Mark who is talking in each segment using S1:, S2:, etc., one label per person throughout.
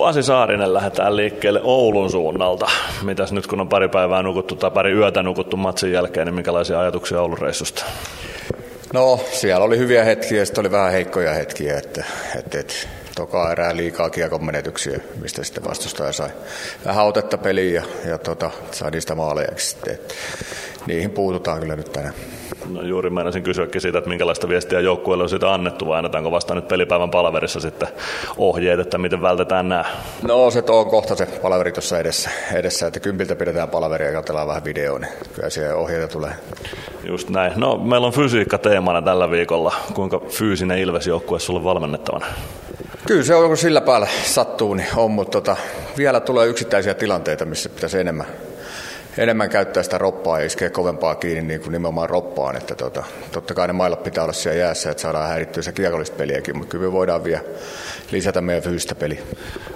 S1: Pasi Saarinen lähdetään liikkeelle Oulun suunnalta. Mitäs nyt kun on pari päivää nukuttu tai pari yötä nukuttu matsin jälkeen, niin minkälaisia ajatuksia Oulun reissusta?
S2: No siellä oli hyviä hetkiä ja sitten oli vähän heikkoja hetkiä, että, että, että toka erää liikaa kiekon menetyksiä, mistä sitten vastustaja sai vähän otetta peliin ja, ja tota, sai niistä maalejaksi sitten. Niihin puututaan kyllä nyt tänään.
S1: No juuri meinasin kysyäkin siitä, että minkälaista viestiä joukkueelle on siitä annettu vai annetaanko vasta nyt pelipäivän palaverissa sitten ohjeet, että miten vältetään nämä?
S2: No se on kohta se palaveri tuossa edessä, edessä, että kympiltä pidetään palaveria ja katsellaan vähän videoa, niin kyllä siellä ohjeita tulee.
S1: Just näin. No meillä on fysiikka teemana tällä viikolla. Kuinka fyysinen Ilves-joukkue sulle valmennettavana?
S2: Kyllä se on, kun sillä päällä sattuu, niin on, mutta tota, vielä tulee yksittäisiä tilanteita, missä pitäisi enemmän, enemmän käyttää sitä roppaa ja iskeä kovempaa kiinni niin kuin nimenomaan roppaan. Että tota, totta kai ne mailat pitää olla siellä jäässä, että saadaan häirittyä se kiekollista peliäkin, mutta kyllä me voidaan vielä lisätä meidän fyysistä peliä.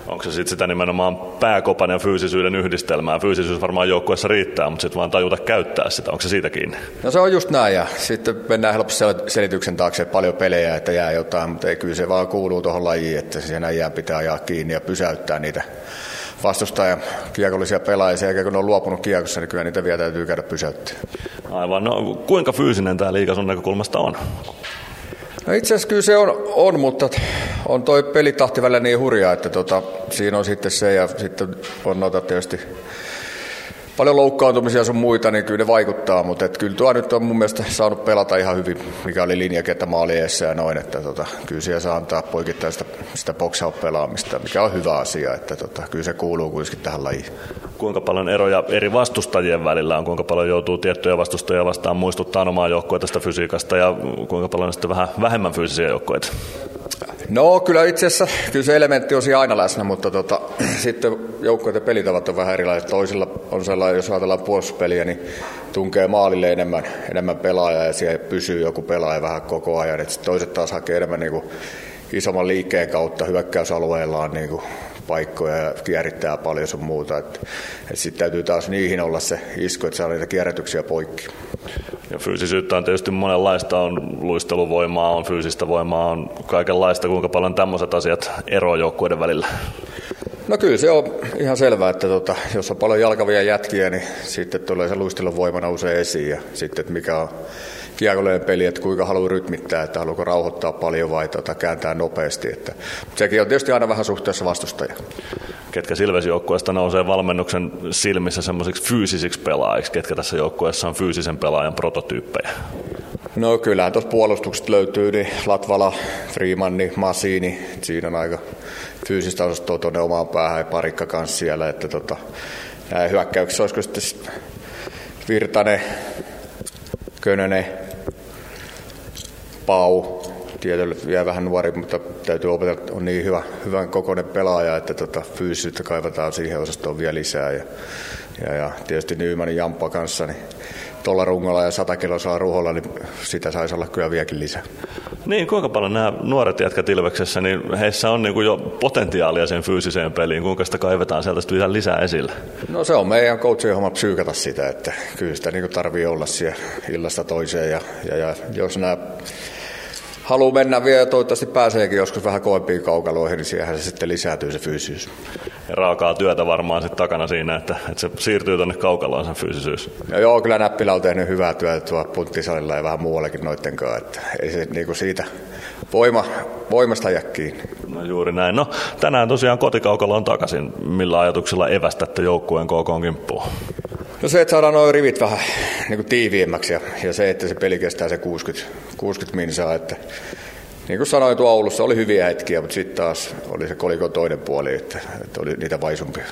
S1: Onko se sitten sitä nimenomaan pääkopan ja fyysisyyden yhdistelmää? Fyysisyys varmaan joukkueessa riittää, mutta sitten vaan tajuta käyttää sitä. Onko se siitä kiinni?
S2: No se on just näin ja sitten mennään helposti selityksen taakse, että paljon pelejä, että jää jotain, mutta ei kyllä se vaan kuuluu tuohon lajiin, että siinä jää pitää ajaa kiinni ja pysäyttää niitä vastustajan kiekollisia pelaajia. Jälkeen kun ne on luopunut kiekossa, niin kyllä niitä vielä täytyy käydä pysäyttää.
S1: Aivan. No kuinka fyysinen tämä liiga sun näkökulmasta on?
S2: No itse asiassa kyllä se on, on, mutta on toi pelitahti välillä niin hurjaa, että tota, siinä on sitten se ja sitten on noita tietysti paljon loukkaantumisia sun muita, niin kyllä ne vaikuttaa, mutta et kyllä tuo nyt on mun mielestä saanut pelata ihan hyvin, mikä oli linjakentä maali ja noin, että tota, kyllä siellä saa antaa poikittaista sitä pelaamista, mikä on hyvä asia, että tota, kyllä se kuuluu kuitenkin tähän lajiin.
S1: Kuinka paljon eroja eri vastustajien välillä on, kuinka paljon joutuu tiettyjä vastustajia vastaan muistuttaa omaa joukkoa tästä fysiikasta ja kuinka paljon sitten vähän vähemmän fyysisiä joukkoita?
S2: No kyllä itse asiassa kyllä se elementti on siinä aina läsnä, mutta tota, sitten joukkueiden pelitavat on vähän erilaiset. Toisilla on sellainen, jos ajatellaan puolustuspeliä, niin tunkee maalille enemmän, enemmän pelaajaa ja siellä pysyy joku pelaaja vähän koko ajan. Et toiset taas hakee enemmän niin kuin isomman liikkeen kautta hyökkäysalueellaan niin kuin paikkoja ja kierrittää paljon sun muuta. Sitten täytyy taas niihin olla se isku, että saa niitä kierrätyksiä poikki.
S1: Ja fyysisyyttä on tietysti monenlaista, on luisteluvoimaa, on fyysistä voimaa, on kaikenlaista, kuinka paljon tämmöiset asiat eroavat joukkueiden välillä?
S2: No kyllä se on ihan selvää, että tota, jos on paljon jalkavia jätkiä, niin sitten tulee se luistelun voima nousee esiin ja sitten, että mikä on kiekollinen peli, että kuinka haluaa rytmittää, että haluaako rauhoittaa paljon vai tota, kääntää nopeasti. Että, sekin on tietysti aina vähän suhteessa vastustaja.
S1: Ketkä Silves-joukkueesta nousee valmennuksen silmissä semmoisiksi fyysisiksi pelaajiksi, ketkä tässä joukkueessa on fyysisen pelaajan prototyyppejä?
S2: No kyllähän tuossa puolustukset löytyy, niin Latvala, Freemanni, Masini, siinä on aika fyysistä osastoa tuonne omaan päähän ja parikka kanssa siellä, että tota, hyökkäyksessä olisiko sitten Virtanen, Könönen, Pau, tietyllä vielä vähän nuori, mutta täytyy opetella, on niin hyvä, hyvän kokoinen pelaaja, että tota, fyysisyyttä kaivataan siihen osastoon vielä lisää. Ja, ja, ja tietysti Nymanin Jamppa kanssa, niin tuolla rungolla ja 100 kiloa saa ruholla, niin sitä saisi olla kyllä vieläkin lisää.
S1: Niin, kuinka paljon nämä nuoret jätkät Ilveksessä, niin heissä on niin kuin jo potentiaalia sen fyysiseen peliin. Kuinka sitä kaivetaan sieltä vielä lisää esille?
S2: No se on meidän coachien homma psyykata sitä, että kyllä sitä niin tarvii olla siellä illasta toiseen. Ja, ja, ja jos nämä haluaa mennä vielä ja toivottavasti pääseekin joskus vähän kovempiin kaukaloihin, niin siihen se sitten lisääntyy se fyysisyys.
S1: Ja raakaa työtä varmaan sitten takana siinä, että, että se siirtyy tuonne kaukaloon sen fyysisyys.
S2: Ja joo, kyllä Näppilä on tehnyt hyvää työtä tuolla punttisalilla ja vähän muuallakin noitten kanssa, että ei se niinku siitä voima, voimasta jää kiinni.
S1: No juuri näin. No tänään tosiaan kotikaukalo on takaisin. Millä ajatuksella evästätte joukkueen KK kimppuun?
S2: No se, että saadaan nuo rivit vähän niin kuin tiiviimmäksi ja, ja, se, että se peli kestää se 60, 60 minsaa, että niin kuin sanoin, tuo Oulussa oli hyviä hetkiä, mutta sitten taas oli se kolikon toinen puoli, että, että oli niitä vaisumpia.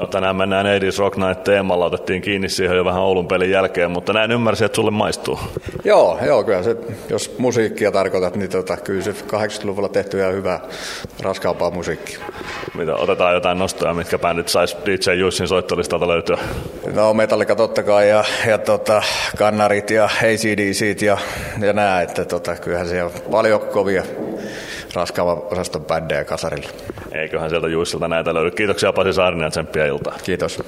S1: No tänään mennään Edis Rock Night teemalla, otettiin kiinni siihen jo vähän Oulun pelin jälkeen, mutta näin ymmärsin, että sulle maistuu.
S2: Joo, joo kyllä se, jos musiikkia tarkoitat, niin tota, kyllä se 80-luvulla tehty ihan hyvää raskaampaa musiikkia.
S1: Mitä, otetaan jotain nostoja, mitkä bändit sais DJ Jussin soittolistalta löytyä?
S2: No Metallica totta kai ja, ja tota, Kannarit ja ACDC ja, ja nää, että tota, kyllähän siellä on paljon kovia raskaava osaston bändejä kasarilla.
S1: Eiköhän sieltä Juissilta näitä löydy. Kiitoksia Pasi Saarinen ja tsemppiä iltaa.
S2: Kiitos.